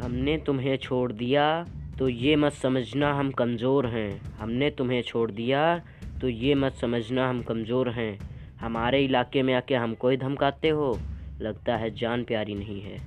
हमने तुम्हें छोड़ दिया तो ये मत समझना हम कमज़ोर हैं। हमने तुम्हें छोड़ दिया तो ये मत समझना हम कमज़ोर हैं। हमारे इलाके में आके हमको ही धमकाते हो। लगता है जान प्यारी नहीं है।